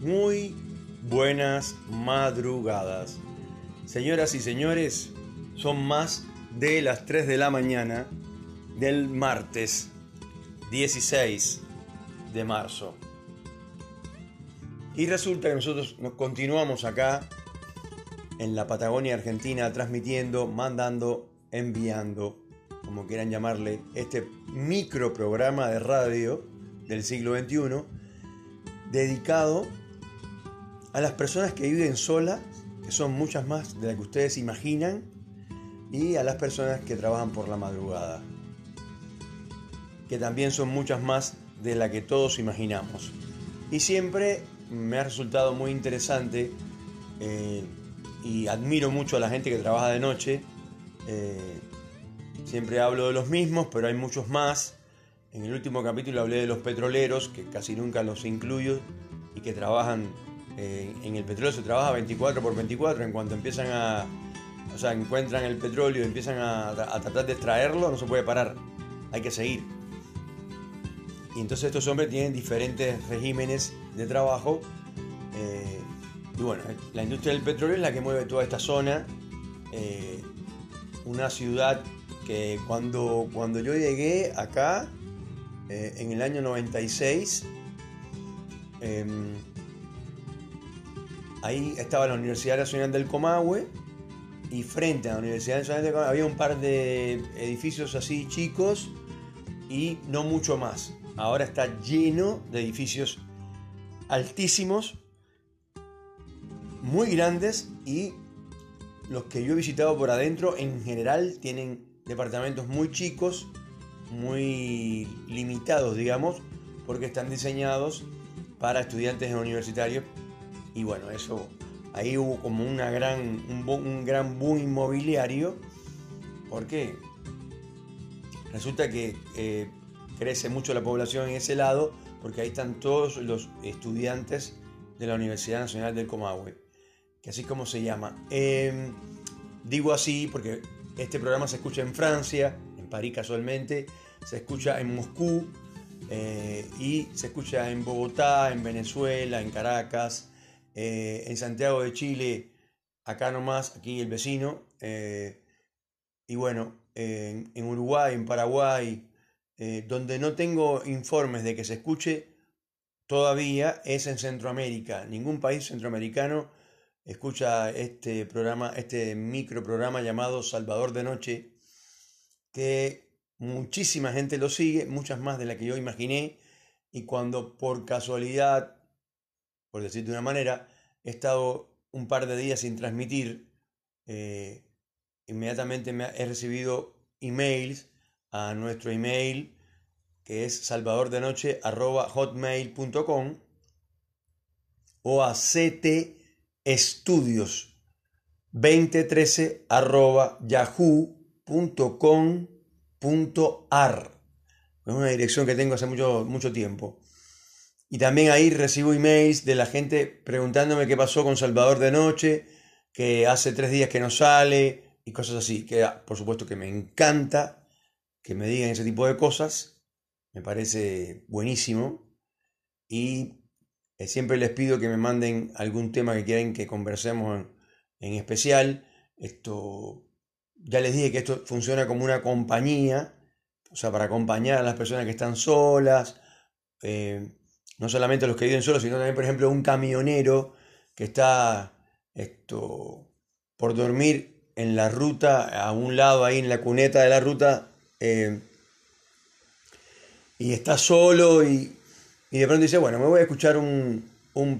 Muy buenas madrugadas. Señoras y señores, son más de las 3 de la mañana del martes 16 de marzo. Y resulta que nosotros nos continuamos acá en la Patagonia Argentina transmitiendo, mandando, enviando, como quieran llamarle, este micro programa de radio del siglo XXI dedicado a las personas que viven solas, que son muchas más de las que ustedes imaginan, y a las personas que trabajan por la madrugada, que también son muchas más de las que todos imaginamos. Y siempre me ha resultado muy interesante eh, y admiro mucho a la gente que trabaja de noche. Eh, siempre hablo de los mismos, pero hay muchos más. En el último capítulo hablé de los petroleros, que casi nunca los incluyo, y que trabajan, eh, en el petróleo se trabaja 24 por 24, en cuanto empiezan a, o sea, encuentran el petróleo y empiezan a, tratar de extraerlo, no se puede parar, hay que seguir. Y entonces estos hombres tienen diferentes regímenes de trabajo. Eh, y bueno, la industria del petróleo es la que mueve toda esta zona. Eh, una ciudad que cuando, cuando yo llegué acá, en el año 96, em, ahí estaba la Universidad Nacional del Comahue y frente a la Universidad Nacional del Comahue había un par de edificios así chicos y no mucho más. Ahora está lleno de edificios altísimos, muy grandes y los que yo he visitado por adentro en general tienen departamentos muy chicos muy limitados, digamos, porque están diseñados para estudiantes universitarios. Y bueno, eso ahí hubo como una gran, un, gran boom inmobiliario, porque resulta que eh, crece mucho la población en ese lado, porque ahí están todos los estudiantes de la Universidad Nacional del Comahue, que así como se llama. Em, digo así porque este programa se escucha en Francia, París casualmente, se escucha en Moscú eh, y se escucha en Bogotá, en Venezuela, en Caracas, eh, en Santiago de Chile, acá nomás, aquí el vecino, eh, y bueno, en, Uruguay, en Paraguay, donde no tengo informes de que se escuche todavía es en Centroamérica. Ningún país centroamericano escucha este programa, este micro programa llamado Salvador de Noche, que muchísima gente lo sigue, muchas más de las que yo imaginé, y cuando por casualidad, por decirte de una manera, he estado un par de días sin transmitir, eh, inmediatamente me he recibido emails a nuestro email que es salvadordenoche.hotmail.com o a ctestudios 2013 yahoo.com.ar. Es una dirección que tengo hace mucho, mucho tiempo. Y también ahí recibo emails de la gente preguntándome qué pasó con Salvador de Noche, que hace tres días que no sale y cosas así. Que por supuesto que me encanta que me digan ese tipo de cosas me parece buenísimo y eh, siempre les pido que me manden algún tema que quieran que conversemos en, especial. Esto, ya les dije que esto funciona como una compañía, o sea, para acompañar a las personas que están solas, eh, no solamente los que viven solos, sino también, por ejemplo, un camionero que está esto, por dormir en la ruta, a un lado ahí en la cuneta de la ruta, eh, y está solo y, de pronto dice, bueno, me voy a escuchar un,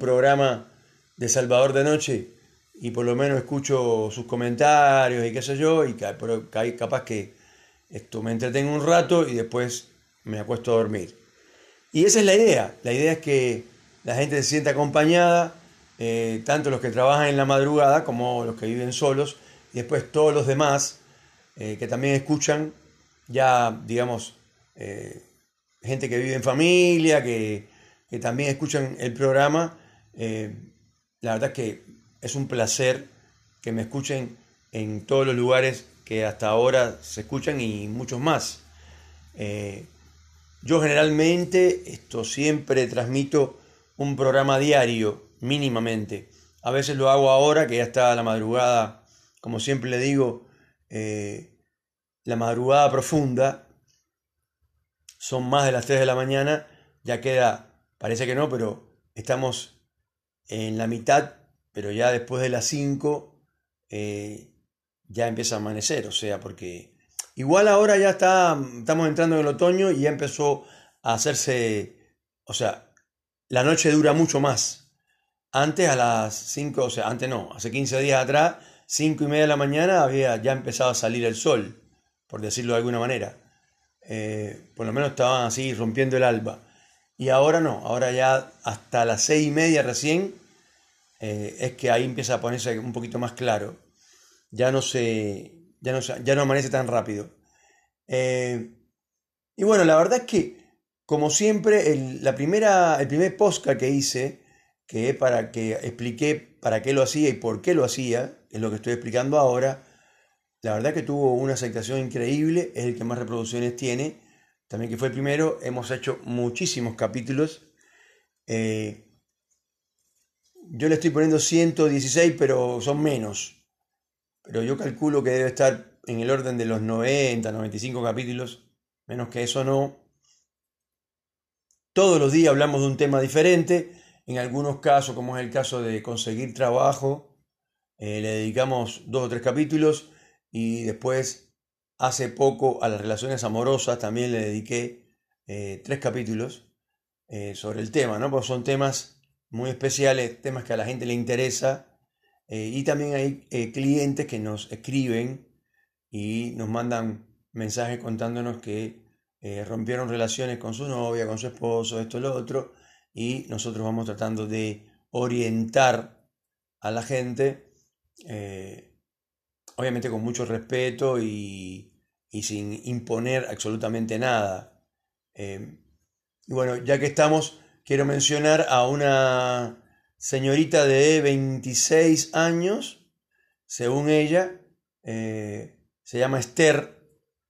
programa de Salvador de Noche y por lo menos escucho sus comentarios y qué sé yo, y capaz que esto me entretengo un rato y después me acuesto a dormir. Y esa es la idea, la idea es que la gente se sienta acompañada, eh, tanto los que trabajan en la madrugada como los que viven solos, y después todos los demás eh, que también escuchan, ya digamos, eh, gente que vive en familia, que, también escuchan el programa. La verdad es que es un placer que me escuchen en todos los lugares que hasta ahora se escuchan y muchos más. Yo generalmente esto siempre transmito un programa diario mínimamente. A veces lo hago ahora, que ya está la madrugada, como siempre le digo, eh, la madrugada profunda, son más de las 3 de la mañana, ya queda, parece que no, pero estamos en la mitad, pero ya después de las 5 eh, ya empieza a amanecer, o sea, porque igual ahora ya está, estamos entrando en el otoño y ya empezó a hacerse, o sea, la noche dura mucho más. Antes a las 5, o sea, antes no, hace 15 días atrás, 5 y media de la mañana había ya empezado a salir el sol, por decirlo de alguna manera. Eh, por lo menos estaban así rompiendo el alba. Y ahora no, ahora ya hasta las seis y media recién eh, es que ahí empieza a ponerse un poquito más claro. Ya no se, ya no, ya no amanece tan rápido. Eh, y bueno, la verdad es que, como siempre, el, la primera, el primer podcast que hice, que es para que expliqué para qué lo hacía y por qué lo hacía, es lo que estoy explicando ahora, la verdad que tuvo una aceptación increíble, es el que más reproducciones tiene, también que fue el primero, hemos hecho muchísimos capítulos. Eh, yo le estoy poniendo 116, pero son menos. Pero yo calculo que debe estar en el orden de los 90, 95 capítulos, menos que eso no. Todos los días hablamos de un tema diferente. En algunos casos, como es el caso de conseguir trabajo, eh, le dedicamos dos o tres capítulos y después, hace poco, a las relaciones amorosas también le dediqué eh, tres capítulos eh, sobre el tema, ¿no? Porque son temas muy especiales, temas que a la gente le interesa. Eh, y también hay clientes que nos escriben y nos mandan mensajes contándonos que rompieron relaciones con su novia, con su esposo, esto, lo otro. Y nosotros vamos tratando de orientar a la gente obviamente con mucho respeto y, sin imponer absolutamente nada. Em, y bueno, ya que estamos, quiero mencionar a una señorita de 26 años, según ella, eh, se llama Esther,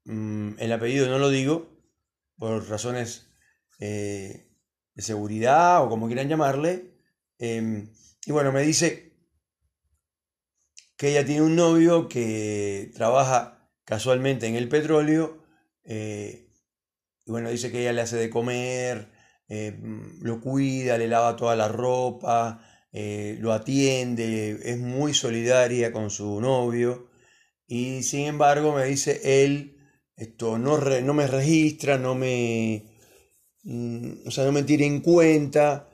mm, el apellido no lo digo, por razones eh, de seguridad o como quieran llamarle, em, y bueno, me dice que ella tiene un novio que trabaja casualmente en el petróleo, eh, y bueno, dice que ella le hace de comer, eh, lo cuida, le lava toda la ropa, eh, lo atiende, es muy solidaria con su novio, y sin embargo me dice él, esto no, no me registra, no me, mm, o sea, no me tiene en cuenta,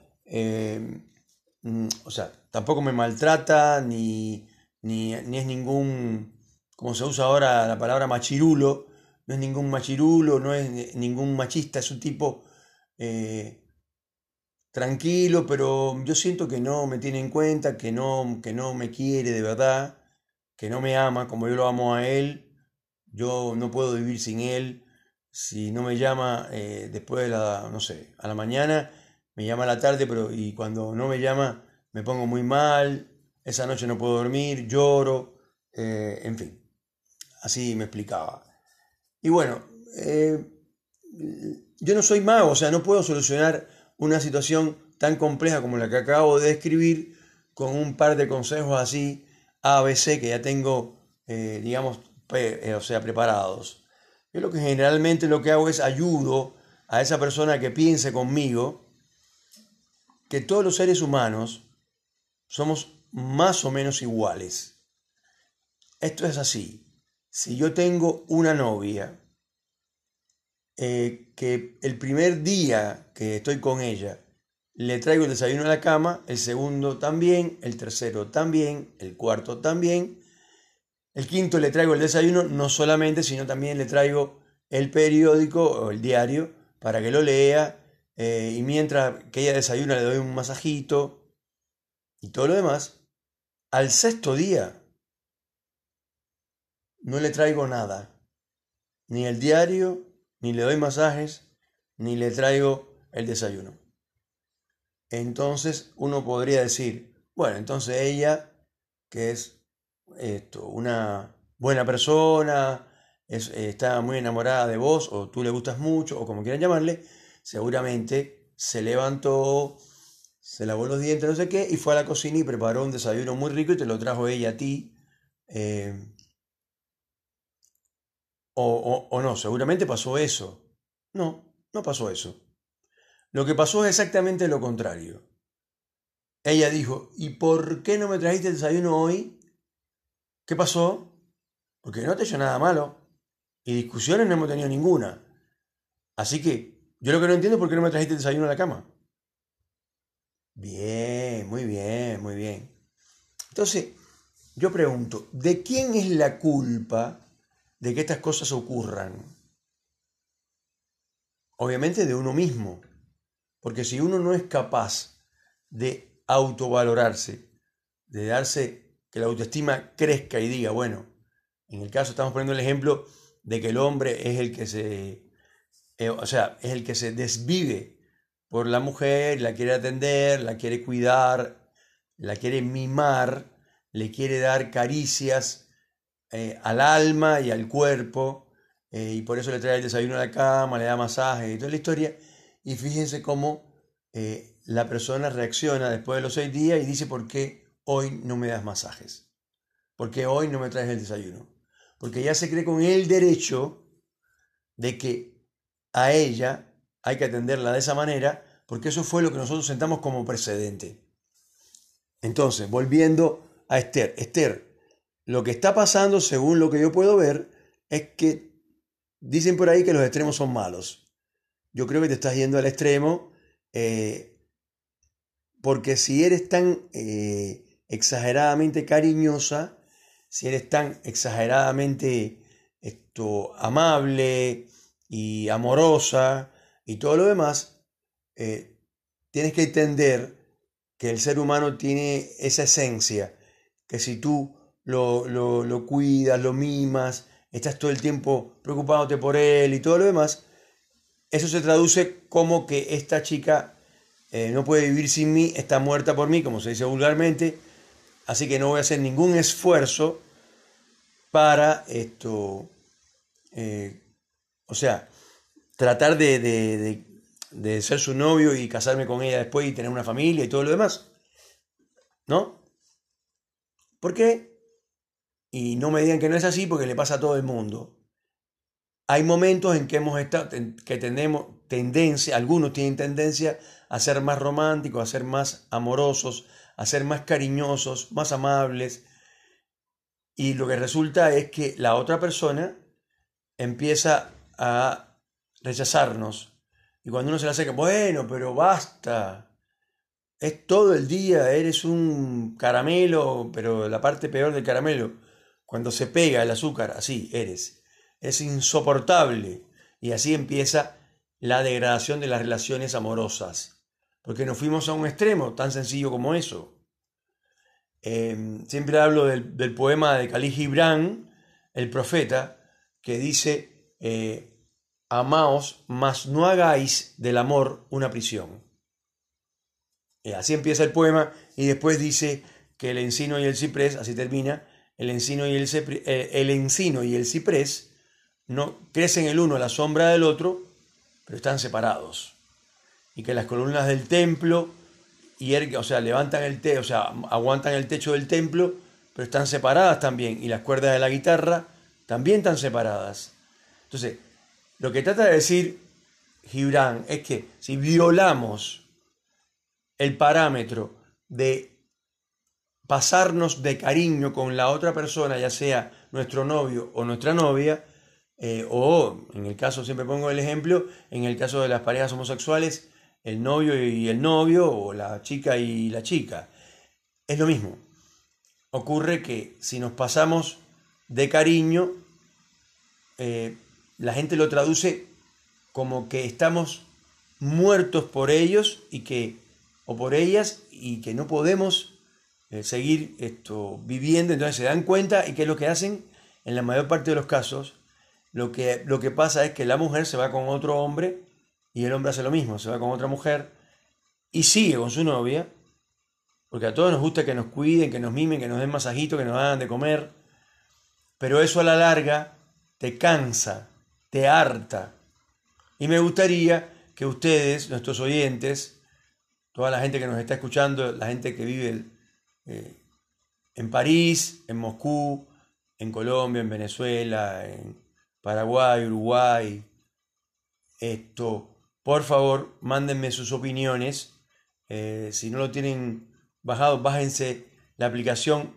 mm, o sea, tampoco me maltrata, ni, ni, es ningún, como se usa ahora la palabra machirulo, no es ningún machirulo, no es ningún machista, es un tipo eh, tranquilo, pero yo siento que no me tiene en cuenta, que no, que no me quiere de verdad, que no me ama como yo lo amo a él, yo no puedo vivir sin él, si no me llama eh, después de la, no sé, a la mañana, me llama a la tarde, pero y cuando no me llama me pongo muy mal, esa noche no puedo dormir, lloro, eh, en fin, así me explicaba. Y bueno, yo no soy mago, o sea, no puedo solucionar una situación tan compleja como la que acabo de describir con un par de consejos así, ABC, que ya tengo, eh, digamos, o sea, preparados. Yo lo que generalmente lo que hago es ayudo a esa persona que piense conmigo que todos los seres humanos somos más o menos iguales. Esto es así. Si yo tengo una novia eh, que el primer día que estoy con ella le traigo el desayuno a la cama, el segundo también, el tercero también, el cuarto también, el quinto le traigo el desayuno no solamente, sino también le traigo el periódico o el diario para que lo lea eh, y mientras que ella desayuna le doy un masajito y todo lo demás. Al sexto día no le traigo nada, ni el diario, ni le doy masajes, ni le traigo el desayuno. Entonces uno podría decir, bueno, entonces ella, que es esto, una buena persona, está muy enamorada de vos, o tú le gustas mucho, o como quieran llamarle, seguramente se levantó, se lavó los dientes, no sé qué, y fue a la cocina y preparó un desayuno muy rico y te lo trajo ella a ti. Eh, o, o no, seguramente pasó eso. No, no pasó eso. Lo que pasó es exactamente lo contrario. Ella dijo, ¿y por qué no me trajiste el desayuno hoy? ¿Qué pasó? Porque no te hecho nada malo. Y discusiones no hemos tenido ninguna. Así que yo lo que no entiendo es por qué no me trajiste el desayuno a la cama. Bien, muy bien, muy bien. Entonces, yo pregunto, ¿de quién es la culpa de que estas cosas ocurran? Obviamente de uno mismo. Porque si uno no es capaz de autovalorarse, de darse que la autoestima crezca y diga, bueno, en el caso estamos poniendo el ejemplo de que el hombre es el que se, eh, o sea, es el que se desvive por la mujer, la quiere atender, la quiere cuidar, la quiere mimar, le quiere dar caricias eh, al alma y al cuerpo, eh, y por eso le trae el desayuno a la cama, le da masaje y toda la historia. Y fíjense cómo la persona reacciona después de los seis días y dice, ¿por qué hoy no me das masajes? ¿Por qué hoy no me traes el desayuno? Porque ya se cree con el derecho de que a ella hay que atenderla de esa manera, porque eso fue lo que nosotros sentamos como precedente. Entonces, volviendo a Esther, Esther, lo que está pasando, según lo que yo puedo ver, es que dicen por ahí que los extremos son malos. Yo creo que te estás yendo al extremo, eh, porque si eres tan eh, exageradamente cariñosa, si eres tan exageradamente esto, amable y amorosa y todo lo demás, eh, tienes que entender que el ser humano tiene esa esencia, que si tú lo, lo, cuidas, lo mimas, estás todo el tiempo preocupándote por él y todo lo demás, eso se traduce como que esta chica eh, no puede vivir sin mí, está muerta por mí, como se dice vulgarmente, así que no voy a hacer ningún esfuerzo para esto, eh, o sea, tratar de, ser su novio y casarme con ella después y tener una familia y todo lo demás. ¿No? ¿Por qué? Y no me digan que no es así porque le pasa a todo el mundo. Hay momentos en que hemos estado, que tenemos tendencia, algunos tienen tendencia a ser más románticos, a ser más amorosos, a ser más cariñosos, más amables, y lo que resulta es que la otra persona empieza a rechazarnos. Y cuando uno se le que, bueno, pero basta. Es todo el día, eres un caramelo, pero la parte peor del caramelo, cuando se pega el azúcar, así eres. Es insoportable. Y así empieza la degradación de las relaciones amorosas. Porque nos fuimos a un extremo tan sencillo como eso. Em, siempre hablo del, poema de Khalil Gibran, el profeta, que dice, eh, amaos, mas no hagáis del amor una prisión. Y así empieza el poema y después dice que el encino y el ciprés, así termina, el encino y el, eh, el encino y el ciprés no crecen el uno a la sombra del otro, pero están separados. Y que las columnas del templo y o sea, levantan el te, o sea, aguantan el techo del templo, pero están separadas también. Y las cuerdas de la guitarra también están separadas. Entonces, lo que trata de decir Gibran es que si violamos el parámetro de pasarnos de cariño con la otra persona, ya sea nuestro novio o nuestra novia, eh, o en el caso, siempre pongo el ejemplo, en el caso de las parejas homosexuales, el novio y el novio o la chica y la chica. Es lo mismo. Ocurre que si nos pasamos de cariño, eh, la gente lo traduce como que estamos muertos por ellos y que o por ellas y que no podemos eh, seguir esto viviendo entonces se dan cuenta y qué es lo que hacen en la mayor parte de los casos lo que, lo que pasa es que la mujer se va con otro hombre y el hombre hace lo mismo, se va con otra mujer y sigue con su novia, porque a todos nos gusta que nos cuiden, que nos mimen, que nos den masajitos, que nos hagan de comer, pero eso a la larga te cansa, te harta. Y me gustaría que ustedes, nuestros oyentes, toda la gente que nos está escuchando, la gente que vive eh, en París, en Moscú, en Colombia, en Venezuela, en Paraguay, Uruguay. Esto, por favor, mándenme sus opiniones. Eh, si no lo tienen bajado, bájense la aplicación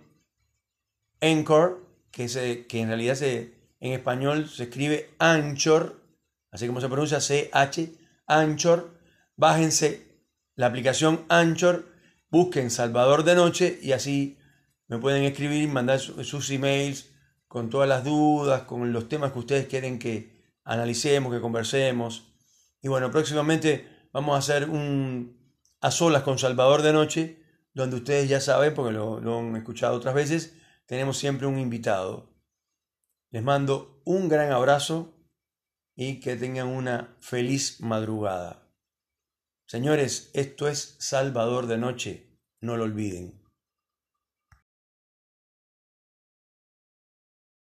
Anchor, que, se, que en realidad se, en español se escribe Anchor, así como se pronuncia CH, Anchor. Bájense la aplicación Anchor, busquen Salvador de Noche y así me pueden escribir mandar sus emails con todas las dudas, con los temas que ustedes quieren que analicemos, que conversemos. Y bueno, próximamente vamos a hacer un a solas con Salvador de Noche, donde ustedes ya saben, porque lo, lo han escuchado otras veces, tenemos siempre un invitado. Les mando un gran abrazo y que tengan una feliz madrugada. Señores, esto es Salvador de Noche, no lo olviden.